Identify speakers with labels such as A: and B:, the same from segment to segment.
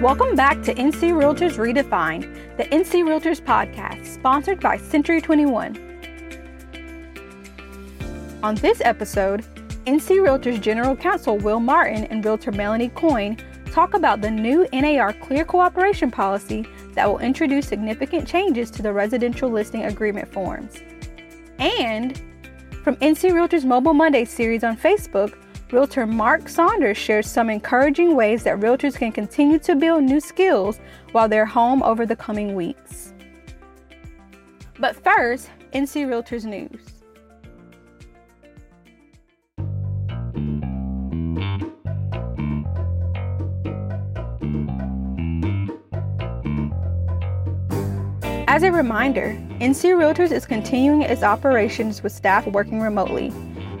A: Welcome back to NC Realtors Redefined, the NC Realtors podcast, sponsored by Century 21. On this episode, NC Realtors General Counsel Will Martin and Realtor Melanie Coyne talk about the new NAR Clear Cooperation Policy that will introduce significant changes to the residential listing agreement forms. And from NC Realtors Mobile Monday series on Facebook, Realtor Mark Saunders shares some encouraging ways that realtors can continue to build new skills while they're home over the coming weeks. But first, NC Realtors News. As a reminder, NC Realtors is continuing its operations with staff working remotely.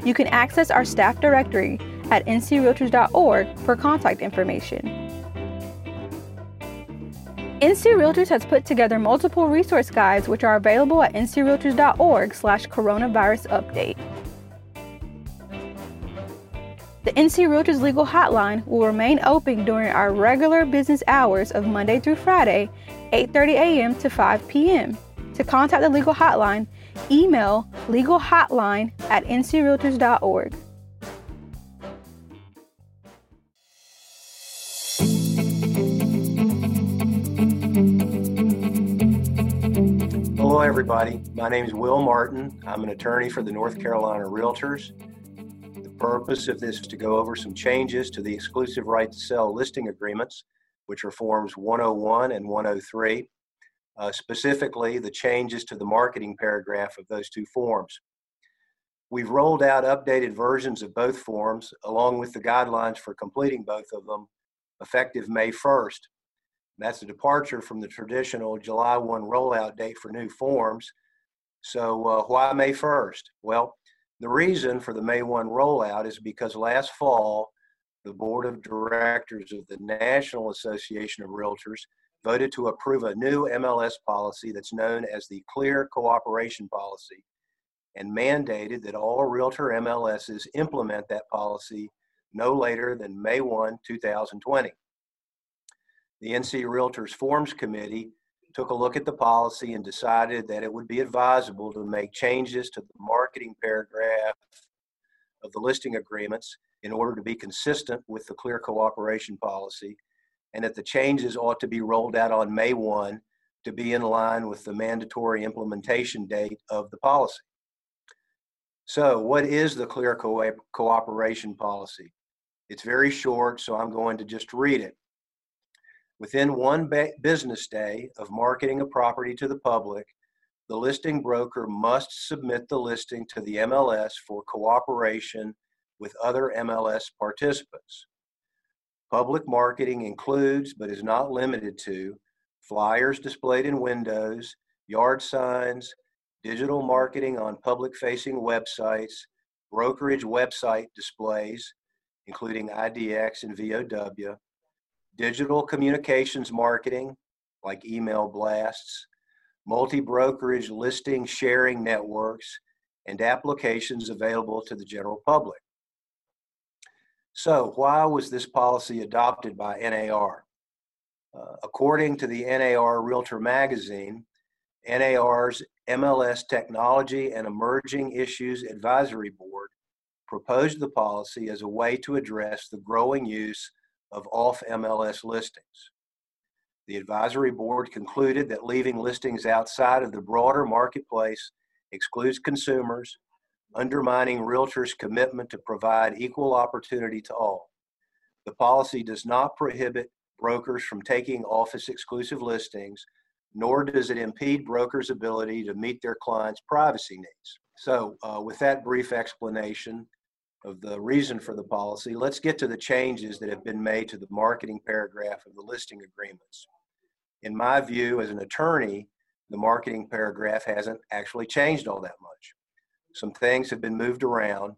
A: You can access our staff directory at ncrealtors.org for contact information. NC Realtors has put together multiple resource guides which are available at ncrealtors.org slash coronavirus update. The NC Realtors Legal Hotline will remain open during our regular business hours of Monday through Friday, 8:30 a.m. to 5 p.m. To contact the legal hotline, email legalhotline at ncrealtors.org.
B: Hello, everybody. My name is Will Martin. I'm an attorney for the North Carolina Realtors. The purpose of this is to go over some changes to the exclusive right to sell listing agreements, which are Forms 101 and 103 uh, specifically the changes to the marketing paragraph of those two forms. We've rolled out updated versions of both forms along with the guidelines for completing both of them effective May 1st. That's a departure from the traditional July 1 rollout date for new forms. So, uh, why May 1st? Well, the reason for the May 1 rollout is because last fall, the board of directors of the National Association of Realtors voted to approve a new MLS policy that's known as the Clear Cooperation Policy and mandated that all realtor MLSs implement that policy no later than May 1, 2020. The NC Realtors Forms Committee took a look at the policy and decided that it would be advisable to make changes to the marketing paragraph of the listing agreements in order to be consistent with the clear cooperation policy and that the changes ought to be rolled out on May 1 to be in line with the mandatory implementation date of the policy. So, what is the Clear Co- Cooperation Policy? It's very short, so I'm going to just read it. Within one business day of marketing a property to the public, the listing broker must submit the listing to the MLS for cooperation with other MLS participants. Public marketing includes, but is not limited to, flyers displayed in windows, yard signs, digital marketing on public facing websites, brokerage website displays, including IDX and VOW, digital communications marketing, like email blasts, multi brokerage listing sharing networks, and applications available to the general public. So, why was this policy adopted by NAR? Uh, according to the NAR Realtor magazine, NAR's MLS Technology and Emerging Issues Advisory Board proposed the policy as a way to address the growing use of off MLS listings. The advisory board concluded that leaving listings outside of the broader marketplace excludes consumers undermining realtors' commitment to provide equal opportunity to all. The policy does not prohibit brokers from taking office exclusive listings, nor does it impede brokers' ability to meet their clients' privacy needs. So, uh, with that brief explanation of the reason for the policy, let's get to the changes that have been made to the marketing paragraph of the listing agreements. In my view, as an attorney, the marketing paragraph hasn't actually changed all that much. Some things have been moved around,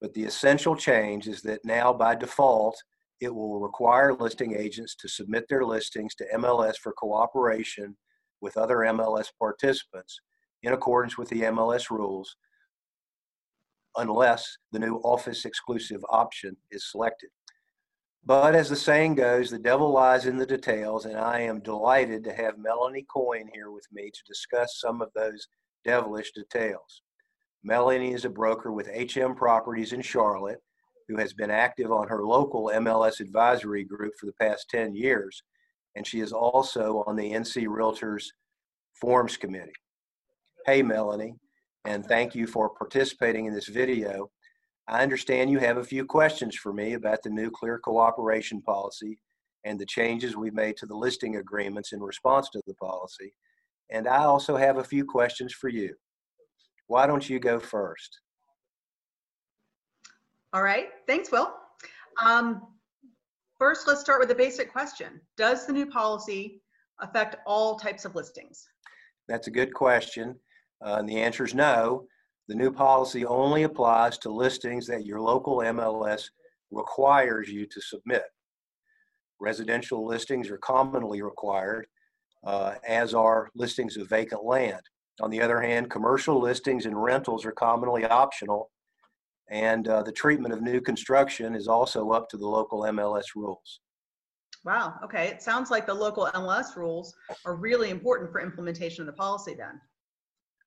B: but the essential change is that now by default, it will require listing agents to submit their listings to MLS for cooperation with other MLS participants in accordance with the MLS rules, unless the new office exclusive option is selected. But as the saying goes, the devil lies in the details, and I am delighted to have Melanie Coyne here with me to discuss some of those devilish details. Melanie is a broker with HM Properties in Charlotte who has been active on her local MLS advisory group for the past 10 years, and she is also on the NC Realtors Forms Committee. Hey, Melanie, and thank you for participating in this video. I understand you have a few questions for me about the new clear cooperation policy and the changes we've made to the listing agreements in response to the policy. And I also have a few questions for you. Why don't you go first?
C: All right, thanks, Will. Um, first, let's start with a basic question. Does the new policy affect all types of listings?
B: That's a good question. Uh, and the answer is no. The new policy only applies to listings that your local MLS requires you to submit. Residential listings are commonly required, uh, as are listings of vacant land. On the other hand, commercial listings and rentals are commonly optional, and uh, the treatment of new construction is also up to the local MLS rules.
C: Wow, okay. It sounds like the local MLS rules are really important for implementation of the policy then.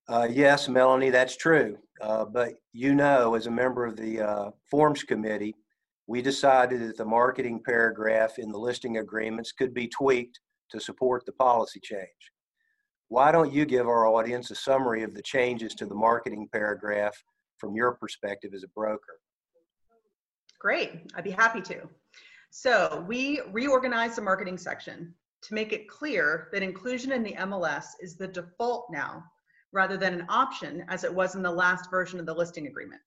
B: Uh, yes, Melanie, that's true. Uh, but you know, as a member of the uh, Forms Committee, we decided that the marketing paragraph in the listing agreements could be tweaked to support the policy change. Why don't you give our audience a summary of the changes to the marketing paragraph from your perspective as a broker?
C: Great, I'd be happy to. So we reorganized the marketing section to make it clear that inclusion in the MLS is the default now rather than an option as it was in the last version of the listing agreement.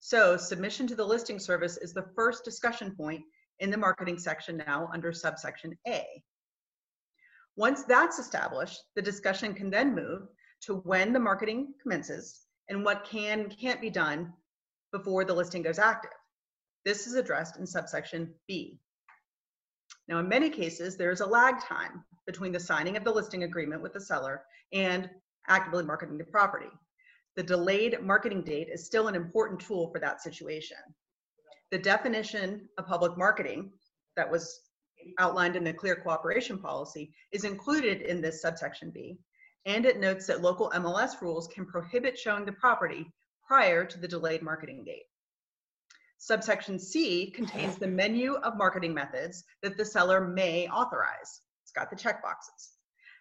C: So submission to the listing service is the first discussion point in the marketing section now under subsection A. Once that's established, the discussion can then move to when the marketing commences and what can can't be done before the listing goes active. This is addressed in subsection B. Now, in many cases, there is a lag time between the signing of the listing agreement with the seller and actively marketing the property. The delayed marketing date is still an important tool for that situation. The definition of public marketing that was outlined in the clear cooperation policy is included in this subsection B, and it notes that local MLS rules can prohibit showing the property prior to the delayed marketing date. Subsection C contains the menu of marketing methods that the seller may authorize. It's got the checkboxes.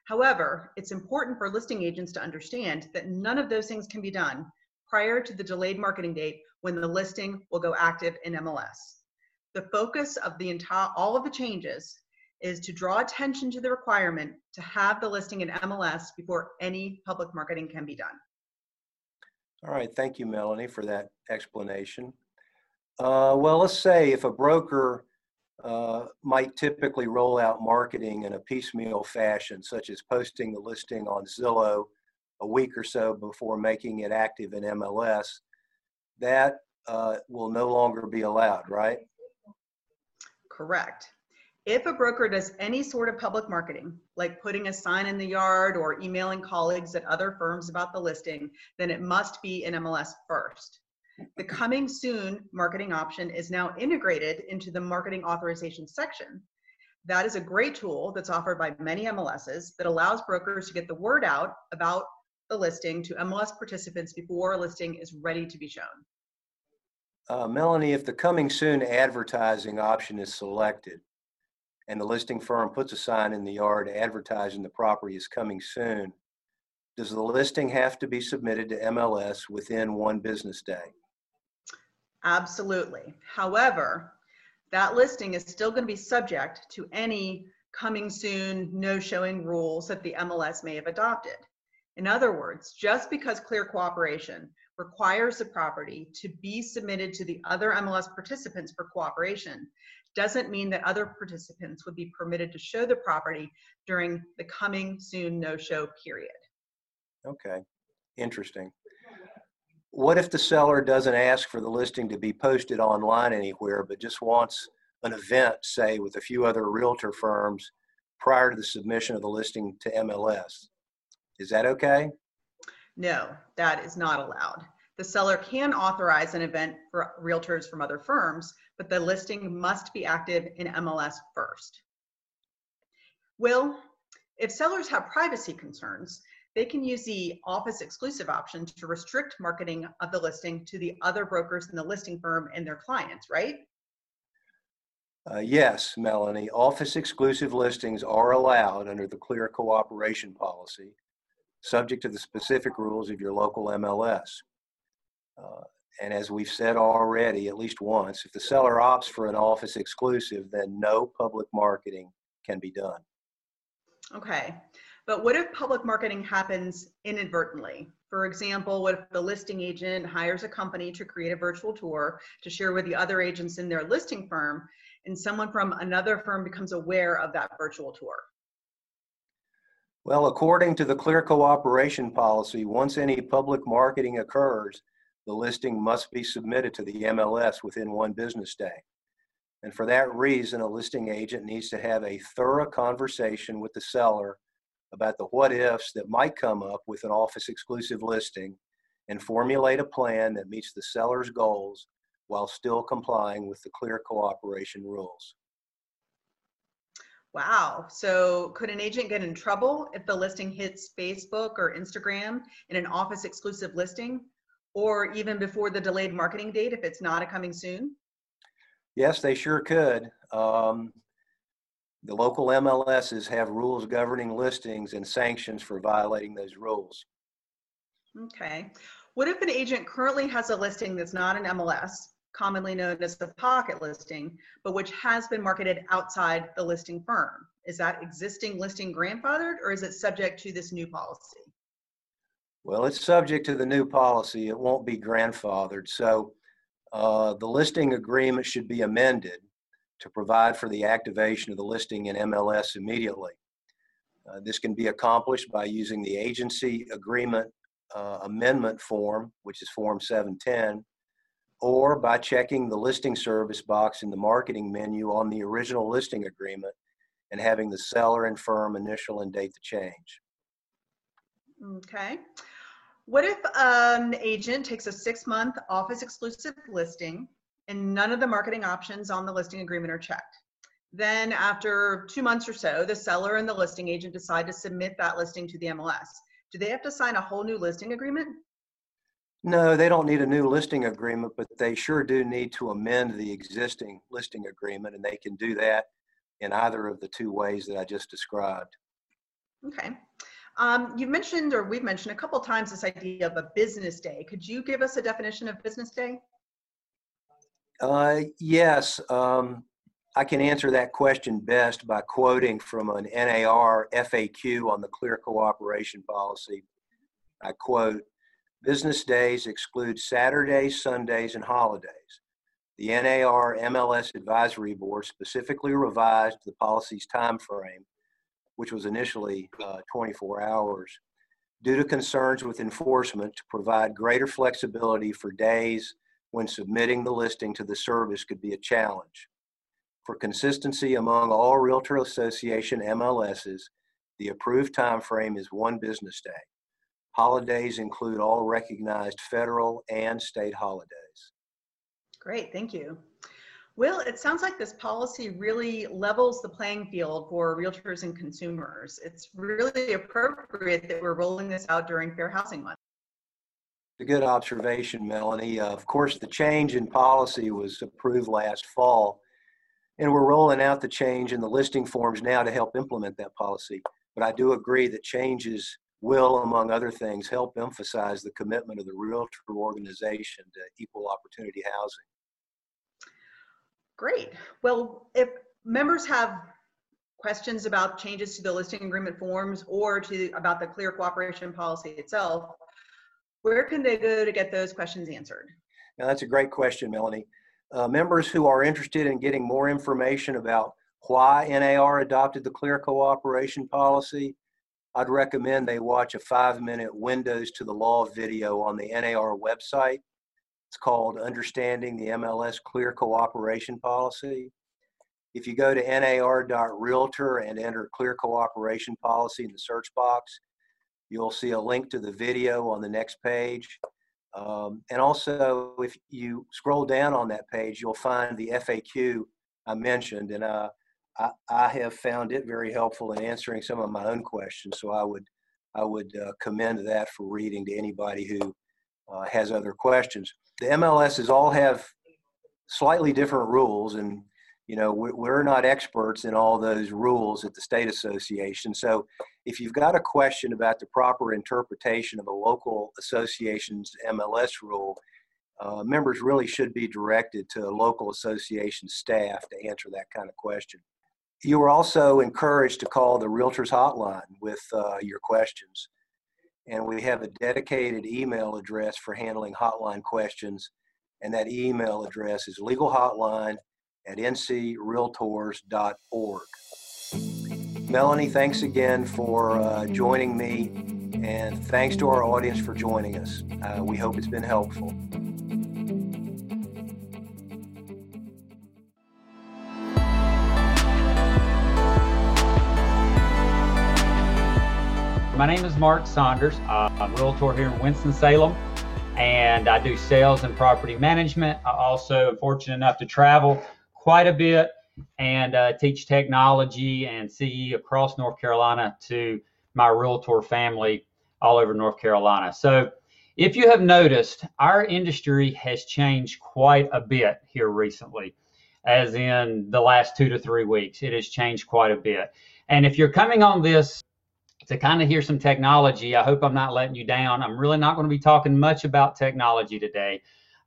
C: However, it's important for listing agents to understand that none of those things can be done prior to the delayed marketing date when the listing will go active in MLS. The focus of the entire, all of the changes is to draw attention to the requirement to have the listing in MLS before any public marketing can be done.
B: All right, thank you, Melanie, for that explanation. Uh, well, let's say if a broker uh, might typically roll out marketing in a piecemeal fashion, such as posting the listing on Zillow a week or so before making it active in MLS, that uh, will no longer be allowed, right?
C: Correct. If a broker does any sort of public marketing, like putting a sign in the yard or emailing colleagues at other firms about the listing, then it must be in MLS first. The coming soon marketing option is now integrated into the marketing authorization section. That is a great tool that's offered by many MLSs that allows brokers to get the word out about the listing to MLS participants before a listing is ready to be shown.
B: Uh, Melanie, if the coming soon advertising option is selected and the listing firm puts a sign in the yard advertising the property is coming soon, does the listing have to be submitted to MLS within one business day?
C: Absolutely. However, that listing is still going to be subject to any coming soon, no showing rules that the MLS may have adopted. In other words, just because clear cooperation requires the property to be submitted to the other MLS participants for cooperation doesn't mean that other participants would be permitted to show the property during the coming soon no show period.
B: Okay, interesting. What if the seller doesn't ask for the listing to be posted online anywhere, but just wants an event, say, with a few other realtor firms prior to the submission of the listing to MLS? Is that okay?
C: No, that is not allowed. The seller can authorize an event for realtors from other firms, but the listing must be active in MLS first. Will, if sellers have privacy concerns, they can use the office exclusive option to restrict marketing of the listing to the other brokers in the listing firm and their clients, right?
B: Uh, yes, Melanie, office exclusive listings are allowed under the clear cooperation policy, subject to the specific rules of your local MLS. Uh, and as we've said already, at least once, if the seller opts for an office exclusive, then no public marketing can be done.
C: Okay. But what if public marketing happens inadvertently? For example, what if the listing agent hires a company to create a virtual tour to share with the other agents in their listing firm, and someone from another firm becomes aware of that virtual tour?
B: Well, according to the clear cooperation policy, once any public marketing occurs, the listing must be submitted to the MLS within one business day. And for that reason, a listing agent needs to have a thorough conversation with the seller about the what ifs that might come up with an office exclusive listing and formulate a plan that meets the seller's goals while still complying with the clear cooperation rules.
C: Wow. So could an agent get in trouble if the listing hits Facebook or Instagram in an office exclusive listing or even before the delayed marketing date if it's not a coming soon?
B: Yes, they sure could. Um, the local MLSs have rules governing listings and sanctions for violating those rules.
C: Okay. What if an agent currently has a listing that's not an MLS, commonly known as the pocket listing, but which has been marketed outside the listing firm? Is that existing listing grandfathered or is it subject to this new policy?
B: Well, it's subject to the new policy. It won't be grandfathered. So uh, the listing agreement should be amended to provide for the activation of the listing in MLS immediately. Uh, this can be accomplished by using the agency agreement uh, amendment form, which is Form 710, or by checking the listing service box in the marketing menu on the original listing agreement and having the seller and firm initial and date the change.
C: Okay. What if um, an agent takes a six month office exclusive listing and none of the marketing options on the listing agreement are checked. Then after two months or so, the seller and the listing agent decide to submit that listing to the MLS. Do they have to sign a whole new listing agreement?
B: No, they don't need a new listing agreement, but they sure do need to amend the existing listing agreement, and they can do that in either of the two ways that I just described.
C: Okay. Um, you've mentioned, or we've mentioned a couple times, this idea of a business day. Could you give us a definition of business day?
B: Uh, yes, um, I can answer that question best by quoting from an NAR FAQ on the clear cooperation policy. I quote, business days exclude Saturdays, Sundays, and holidays. The NAR MLS Advisory Board specifically revised the policy's time frame, which was initially uh, 24 hours, due to concerns with enforcement to provide greater flexibility for days when submitting the listing to the service could be a challenge. For consistency among all Realtor Association MLSs, the approved time frame is one business day. Holidays include all recognized federal and state holidays.
C: Great, thank you. Will, it sounds like this policy really levels the playing field for realtors and consumers. It's really appropriate that we're rolling this out during Fair Housing Month It's
B: a good observation, Melanie. Uh, of course, the change in policy was approved last fall, and we're rolling out the change in the listing forms now to help implement that policy. But I do agree that changes will, among other things, help emphasize the commitment of the realtor organization to equal opportunity housing.
C: Great. Well, if members have questions about changes to the listing agreement forms or to about the clear cooperation policy itself, where can they go to get those questions answered?
B: Now, that's a great question, Melanie. Uh, members who are interested in getting more information about why NAR adopted the clear cooperation policy, I'd recommend they watch a five minute Windows to the Law video on the NAR website. It's called Understanding the MLS Clear Cooperation Policy. If you go to nar.realtor and enter Clear Cooperation Policy in the search box, You'll see a link to the video on the next page. Um, and also, if you scroll down on that page, you'll find the FAQ I mentioned, and uh, I, I, have found it very helpful in answering some of my own questions. So I would I would uh, commend that for reading to anybody who uh, has other questions. The MLSs all have slightly different rules, and you know we're not experts in all those rules at the state association. So if you've got a question about the proper interpretation of a local association's MLS rule, uh, members really should be directed to local association staff to answer that kind of question. You are also encouraged to call the Realtors Hotline with uh, your questions. And we have a dedicated email address for handling hotline questions. And that email address is legalhotline at ncrealtors.org. Melanie, thanks again for uh, joining me, and thanks to our audience for joining us. Uh, we hope it's been helpful.
D: My name is Mark Saunders. I'm a realtor here in Winston-Salem, and I do sales and property management. I also am fortunate enough to travel quite a bit and uh, teach technology and CE across North Carolina to my realtor family all over North Carolina. So, if you have noticed, our industry has changed quite a bit here recently, as in the last two to three weeks. It has changed quite a bit. And if you're coming on this to kind of hear some technology, I hope I'm not letting you down. I'm really not going to be talking much about technology today.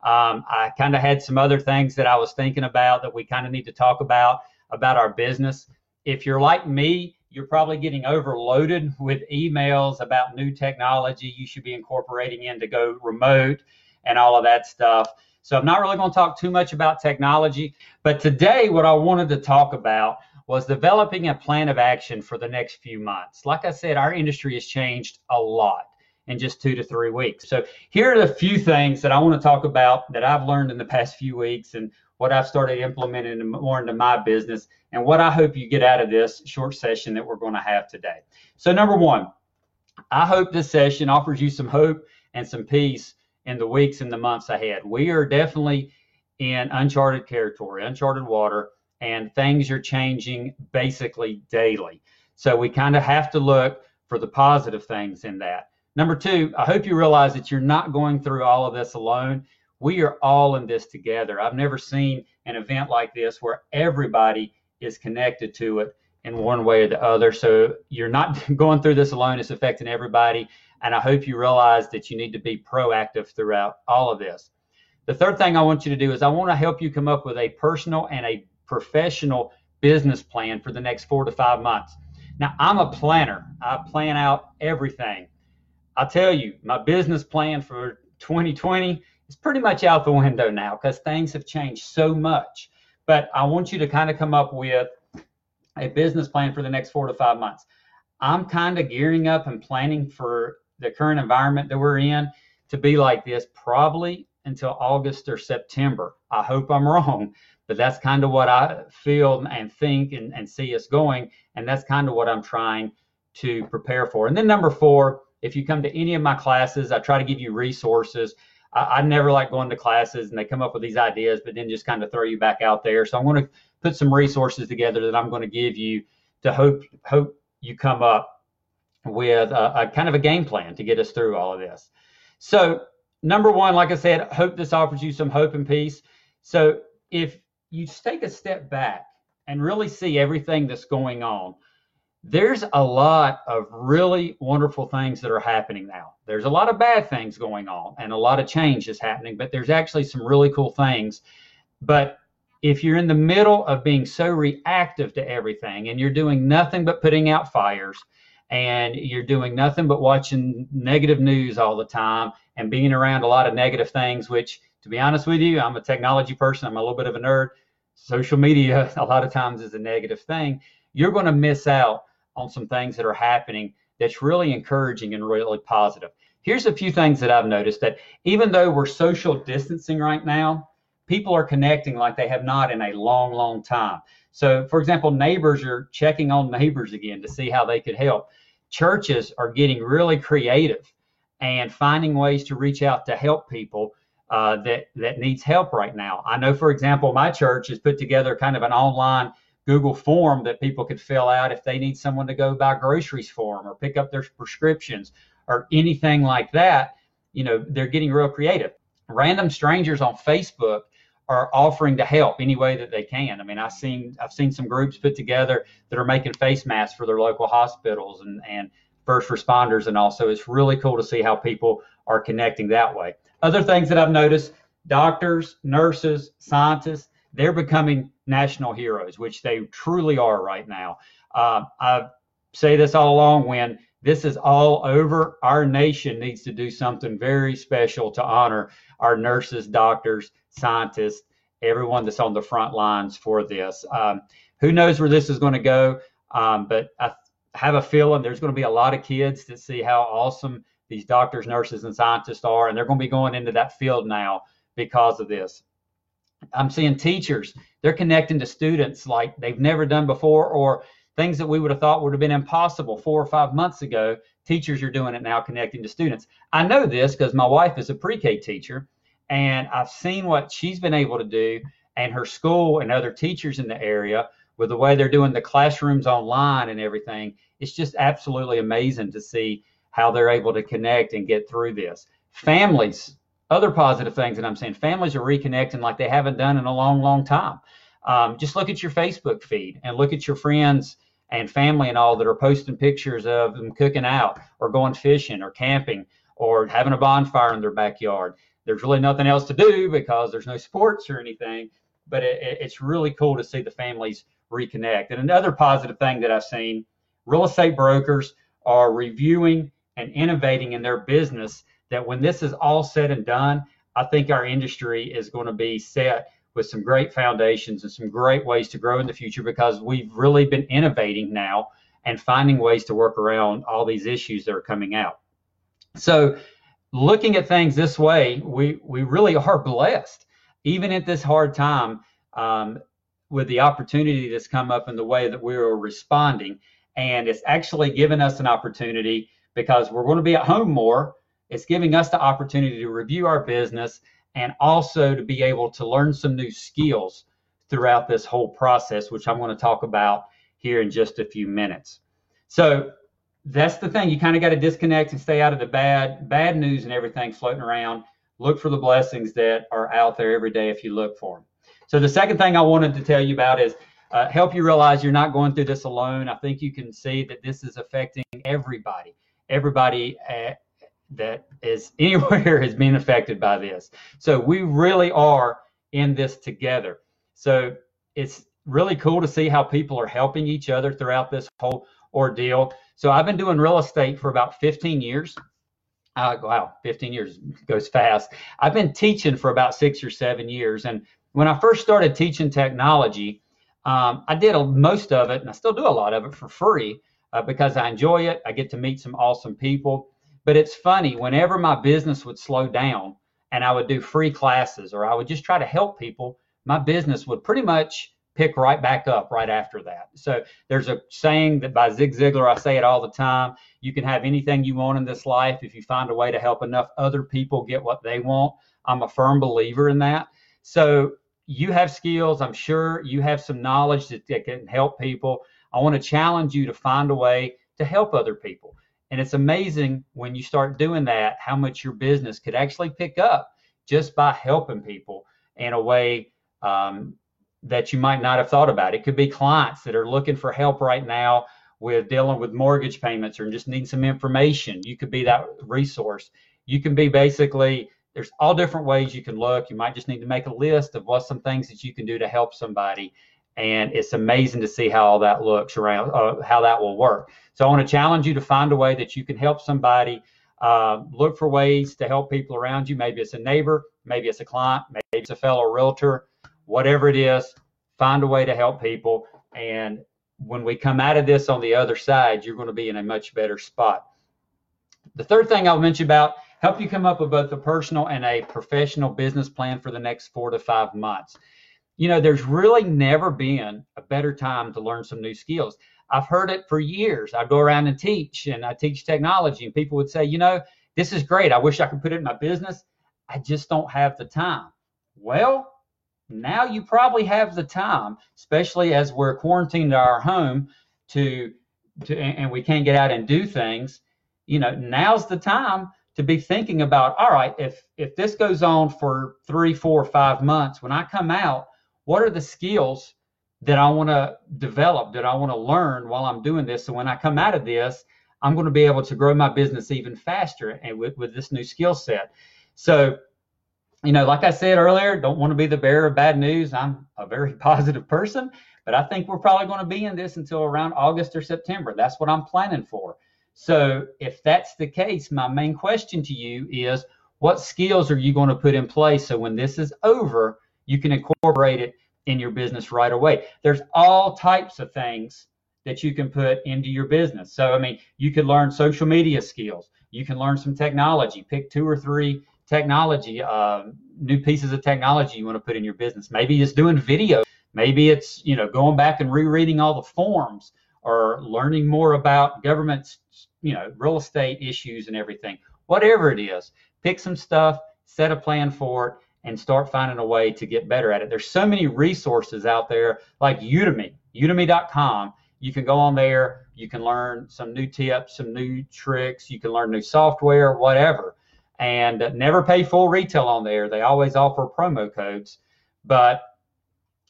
D: Um, I kind of had some other things that I was thinking about that we kind of need to talk about about our business. If you're like me, you're probably getting overloaded with emails about new technology you should be incorporating in to go remote and all of that stuff. So I'm not really going to talk too much about technology, but today what I wanted to talk about was developing a plan of action for the next few months. Like I said, our industry has changed a lot in just two to three weeks. So here are the few things that I want to talk about that I've learned in the past few weeks and what I've started implementing more into my business and what I hope you get out of this short session that we're going to have today. So number one, I hope this session offers you some hope and some peace in the weeks and the months ahead. We are definitely in uncharted territory, uncharted water, and things are changing basically daily. So we kind of have to look for the positive things in that. Number two, I hope you realize that you're not going through all of this alone. We are all in this together. I've never seen an event like this where everybody is connected to it in one way or the other. So you're not going through this alone. It's affecting everybody. And I hope you realize that you need to be proactive throughout all of this. The third thing I want you to do is I want to help you come up with a personal and a professional business plan for the next four to five months. Now, I'm a planner, I plan out everything. I'll tell you, my business plan for 2020 is pretty much out the window now because things have changed so much. But I want you to kind of come up with a business plan for the next four to five months. I'm kind of gearing up and planning for the current environment that we're in to be like this probably until August or September. I hope I'm wrong, but that's kind of what I feel and think and, and see us going. And that's kind of what I'm trying to prepare for. And then number four, if you come to any of my classes, I try to give you resources. I, I never like going to classes and they come up with these ideas, but then just kind of throw you back out there. So I'm going to put some resources together that I'm going to give you to hope hope you come up with a, a kind of a game plan to get us through all of this. So number one, like I said, hope this offers you some hope and peace. So if you just take a step back and really see everything that's going on, there's a lot of really wonderful things that are happening now. There's a lot of bad things going on and a lot of change is happening, but there's actually some really cool things. But if you're in the middle of being so reactive to everything and you're doing nothing but putting out fires and you're doing nothing but watching negative news all the time and being around a lot of negative things, which to be honest with you, I'm a technology person, I'm a little bit of a nerd. Social media, a lot of times, is a negative thing. You're going to miss out on some things that are happening that's really encouraging and really positive. Here's a few things that I've noticed that even though we're social distancing right now, people are connecting like they have not in a long, long time. So, for example, neighbors are checking on neighbors again to see how they could help. Churches are getting really creative and finding ways to reach out to help people uh, that that needs help right now. I know, for example, my church has put together kind of an online Google form that people could fill out if they need someone to go buy groceries for them or pick up their prescriptions or anything like that. You know, they're getting real creative. Random strangers on Facebook are offering to help any way that they can. I mean, I've seen I've seen some groups put together that are making face masks for their local hospitals and and first responders and also it's really cool to see how people are connecting that way. Other things that I've noticed, doctors, nurses, scientists, they're becoming national heroes, which they truly are right now. Uh, I say this all along when this is all over, our nation needs to do something very special to honor our nurses, doctors, scientists, everyone that's on the front lines for this. Um, who knows where this is going to go? Um, but I have a feeling there's going to be a lot of kids that see how awesome these doctors, nurses, and scientists are, and they're going to be going into that field now because of this. I'm seeing teachers, they're connecting to students like they've never done before, or things that we would have thought would have been impossible four or five months ago. Teachers are doing it now, connecting to students. I know this because my wife is a pre K teacher, and I've seen what she's been able to do, and her school and other teachers in the area with the way they're doing the classrooms online and everything. It's just absolutely amazing to see how they're able to connect and get through this. Families other positive things that I'm seeing. Families are reconnecting like they haven't done in a long, long time. Um, just look at your Facebook feed and look at your friends and family and all that are posting pictures of them cooking out or going fishing or camping or having a bonfire in their backyard. There's really nothing else to do because there's no sports or anything, but it, it's really cool to see the families reconnect. And another positive thing that I've seen real estate brokers are reviewing and innovating in their business that when this is all said and done, I think our industry is going to be set with some great foundations and some great ways to grow in the future because we've really been innovating now and finding ways to work around all these issues that are coming out. So, looking at things this way, we we really are blessed, even at this hard time, um, with the opportunity that's come up in the way that we are responding, and it's actually given us an opportunity because we're going to be at home more it's giving us the opportunity to review our business and also to be able to learn some new skills throughout this whole process, which I'm going to talk about here in just a few minutes. So that's the thing. You kind of got to disconnect and stay out of the bad bad news and everything floating around. Look for the blessings that are out there every day if you look for them. So the second thing I wanted to tell you about is uh, help you realize you're not going through this alone. I think you can see that this is affecting everybody. Everybody at, that is anywhere is being affected by this. So we really are in this together. So it's really cool to see how people are helping each other throughout this whole ordeal. So I've been doing real estate for about 15 years. Uh, wow, 15 years goes fast. I've been teaching for about six or seven years. And when I first started teaching technology, um, I did a, most of it, and I still do a lot of it for free uh, because I enjoy it. I get to meet some awesome people. But it's funny, whenever my business would slow down and I would do free classes or I would just try to help people, my business would pretty much pick right back up right after that. So there's a saying that by Zig Ziglar, I say it all the time. You can have anything you want in this life if you find a way to help enough other people get what they want. I'm a firm believer in that. So you have skills. I'm sure you have some knowledge that, that can help people. I want to challenge you to find a way to help other people. And it's amazing when you start doing that, how much your business could actually pick up just by helping people in a way um, that you might not have thought about. It could be clients that are looking for help right now with dealing with mortgage payments or just need some information. You could be that resource. You can be basically, there's all different ways you can look. You might just need to make a list of what some things that you can do to help somebody. And it's amazing to see how all that looks around uh, how that will work. So i want to challenge you to find a way that you can help somebody uh, look for ways to help people around you. Maybe it's a neighbor maybe it's a client maybe it's a fellow realtor. Whatever it is find a way to help people. And when we come out of this on the other side you're going to be in a much better spot. The third thing i'll mention about help you come up with both a personal and a professional business plan for the next four to five months you know, there's really never been a better time to learn some new skills. I've heard it for years. I go around and teach, and I teach technology, and people would say, you know, this is great. I wish I could put it in my business. I just don't have the time. Well, now you probably have the time, especially as we're quarantined to our home to, to and we can't get out and do things. You know, now's the time to be thinking about, all right, if if this goes on for three, four, five months, when I come out, what are the skills that I want to develop, that I want to learn while I'm doing this? So when I come out of this, I'm going to be able to grow my business even faster and with, with this new skill set. So you know, like I said earlier, don't want to be the bearer of bad news. I'm a very positive person, but I think we're probably going to be in this until around August or September. That's what I'm planning for. So, if that's the case, my main question to you is what skills are you going to put in place so when this is over, you can incorporate it in your business right away? There's all types of things that you can put into your business. So, I mean, you could learn social media skills, you can learn some technology, pick two or three technology, uh, new pieces of technology you want to put in your business. Maybe it's doing video. Maybe it's you know going back and rereading all the forms or learning more about government, you know, real estate issues and everything. Whatever it is, pick some stuff, set a plan for it, and start finding a way to get better at it. There's so many resources out there like Udemy, udemy.com. You can go on there, you can learn some new tips, some new tricks, you can learn new software, whatever and never pay full retail on there. They always offer promo codes, but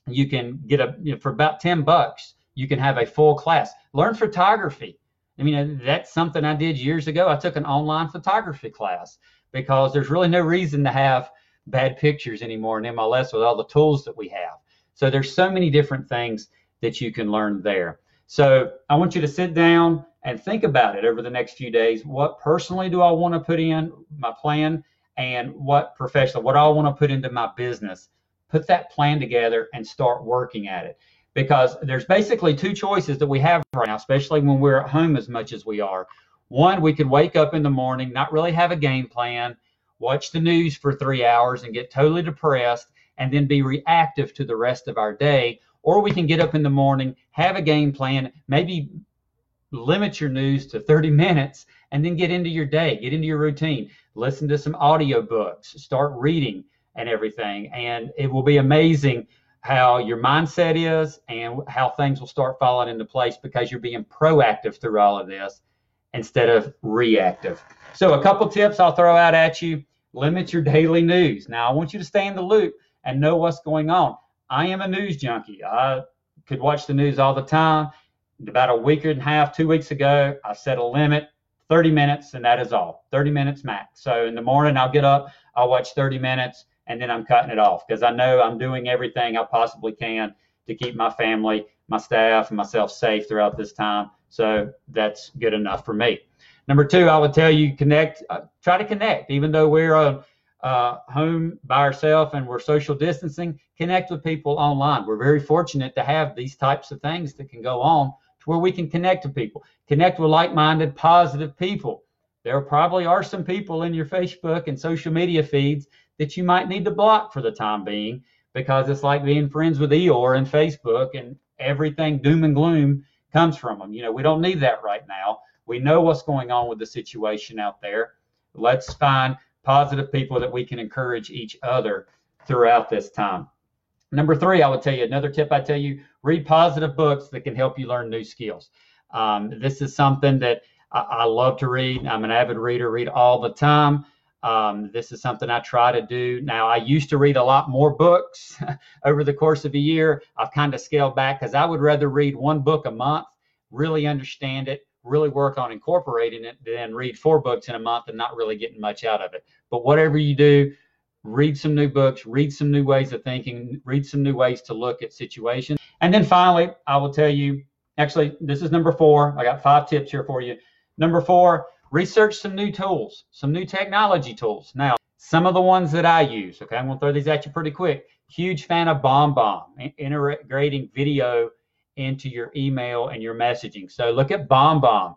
D: you can get a you know, for about 10 bucks, you can have a full class. Learn photography. I mean, uh, that's something I did years ago. I took an online photography class because there's really no reason to have bad pictures anymore in MLS with all the tools that we have. So there's so many different things that you can learn there. So I want you to sit down and think about it over the next few days. What personally do I want to put in my plan and what professional, what I want to put into my business? Put that plan together and start working at it. Because there's basically two choices that we have right now, especially when we're at home as much as we are. One, we could wake up in the morning, not really have a game plan, watch the news for three hours and get totally depressed, and then be reactive to the rest of our day. Or we can get up in the morning, have a game plan, maybe limit your news to 30 minutes and then get into your day, get into your routine, listen to some audio books, start reading and everything. And it will be amazing how your mindset is and how things will start falling into place because you're being proactive through all of this instead of reactive. So, a couple tips I'll throw out at you limit your daily news. Now, I want you to stay in the loop and know what's going on. I am a news junkie. I could watch the news all the time about a week and a half, two weeks ago, I set a limit 30 minutes, and that is all 30 minutes max. So in the morning, I'll get up, I'll watch 30 minutes, and then I'm cutting it off because I know I'm doing everything I possibly can to keep my family, my staff, and myself safe throughout this time. So that's good enough for me. Number two, I would tell you connect, uh, try to connect, even though we're uh, uh, home by ourselves and we're social distancing, connect with people online. We're very fortunate to have these types of things that can go on to where we can connect with people, connect with like minded, positive people. There probably are some people in your Facebook and social media feeds that you might need to block for the time being because it's like being friends with Eeyore and Facebook and everything doom and gloom comes from them. You know, we don't need that right now. We know what's going on with the situation out there. Let's find positive people that we can encourage each other throughout this time. Number three, I would tell you another tip I tell you read positive books that can help you learn new skills. Um, this is something that I, I, love to read. I'm an avid reader, read all the time. Um, this is something I try to do. Now, I used to read a lot more books over the course of a year. I've kind of scaled back because I would rather read one book a month, really understand it, really work on incorporating it, than read four books in a month and not really getting much out of it. But whatever you do, read some new books, read some new ways of thinking, read some new ways to look at situations. And then finally, I will tell you actually, this is number four. I got five tips here for you. Number four, research some new tools, some new technology tools. Now, some of the ones that I use, okay, I'm to throw these at you pretty quick. Huge fan of BombBomb, integrating video into your email and your messaging. So look at BombBomb.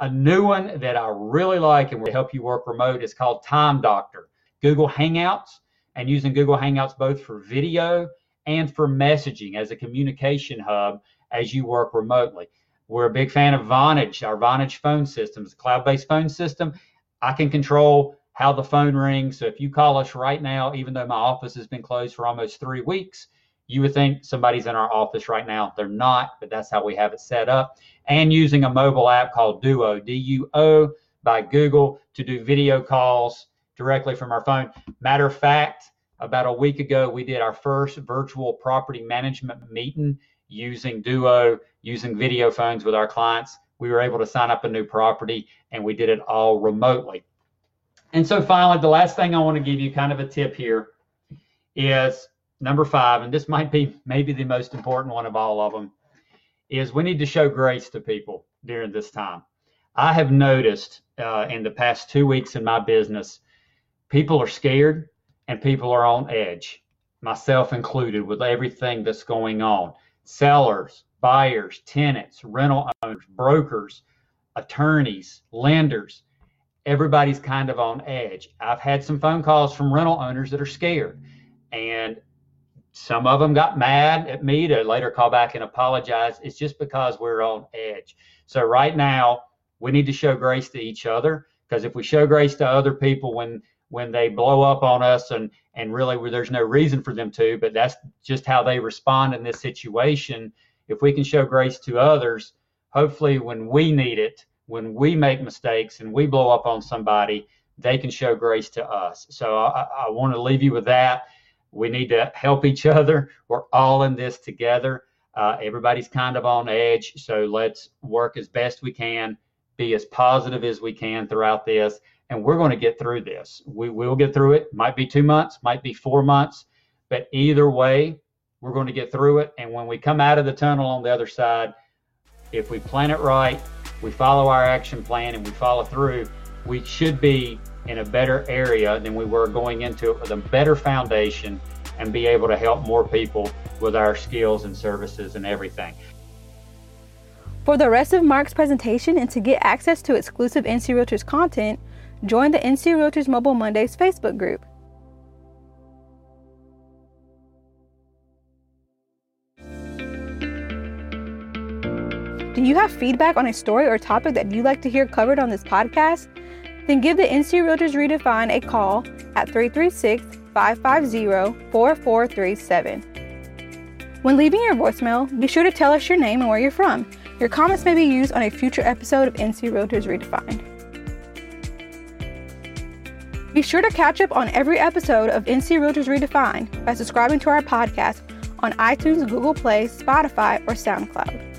D: A new one that I really like and will help you work remote is called Time Doctor. Google Hangouts and using Google Hangouts both for video and for messaging as a communication hub as you work remotely. We're a big fan of Vonage, our Vonage phone systems, a cloud-based phone system. I can control how the phone rings. So if you call us right now, even though my office has been closed for almost three weeks, you would think somebody's in our office right now. They're not, but that's how we have it set up. And using a mobile app called Duo, D U O, by Google to do video calls directly from our phone. Matter of fact, about a week ago, we did our first virtual property management meeting using Duo, using video phones with our clients. We were able to sign up a new property and we did it all remotely. And so, finally, the last thing I want to give you kind of a tip here is number five, and this might be maybe the most important one of all of them, is we need to show grace to people during this time. I have noticed uh, in the past two weeks in my business, people are scared and people are on edge, myself included, with everything that's going on. Sellers, buyers, tenants, rental owners, brokers, attorneys, lenders, everybody's kind of on edge. I've had some phone calls from rental owners that are scared. And some of them got mad at me to later call back and apologize. It's just because we're on edge. So right now, we need to show grace to each other because if we show grace to other people when when they blow up on us and and really there's no reason for them to, but that's just how they respond in this situation. If we can show grace to others, hopefully when we need it, when we make mistakes and we blow up on somebody, they can show grace to us. So I, I want to leave you with that. We need to help each other. We're all in this together. Uh, everybody's kind of on edge, so let's work as best we can, be as positive as we can throughout this, and we're going to get through this. We will get through it. Might be two months, might be four months, but either way, we're going to get through it. And when we come out of the tunnel on the other side, if we plan it right, we follow our action plan, and we follow through, we should be in a better area than we were going into it with a better foundation and be able to help more people with our skills and services and everything.
A: For the rest of Mark's presentation and to get access to exclusive NC Realtors content, join the NC Realtors Mobile Mondays Facebook group. Do you have feedback on a story or topic that you'd like to hear covered on this podcast? Then give the NC Realtors Redefined a call at 336 550 4437. When leaving your voicemail, be sure to tell us your name and where you're from. Your comments may be used on a future episode of NC Realtors Redefined. Be sure to catch up on every episode of NC Realtors Redefined by subscribing to our podcast on iTunes, Google Play, Spotify, or SoundCloud.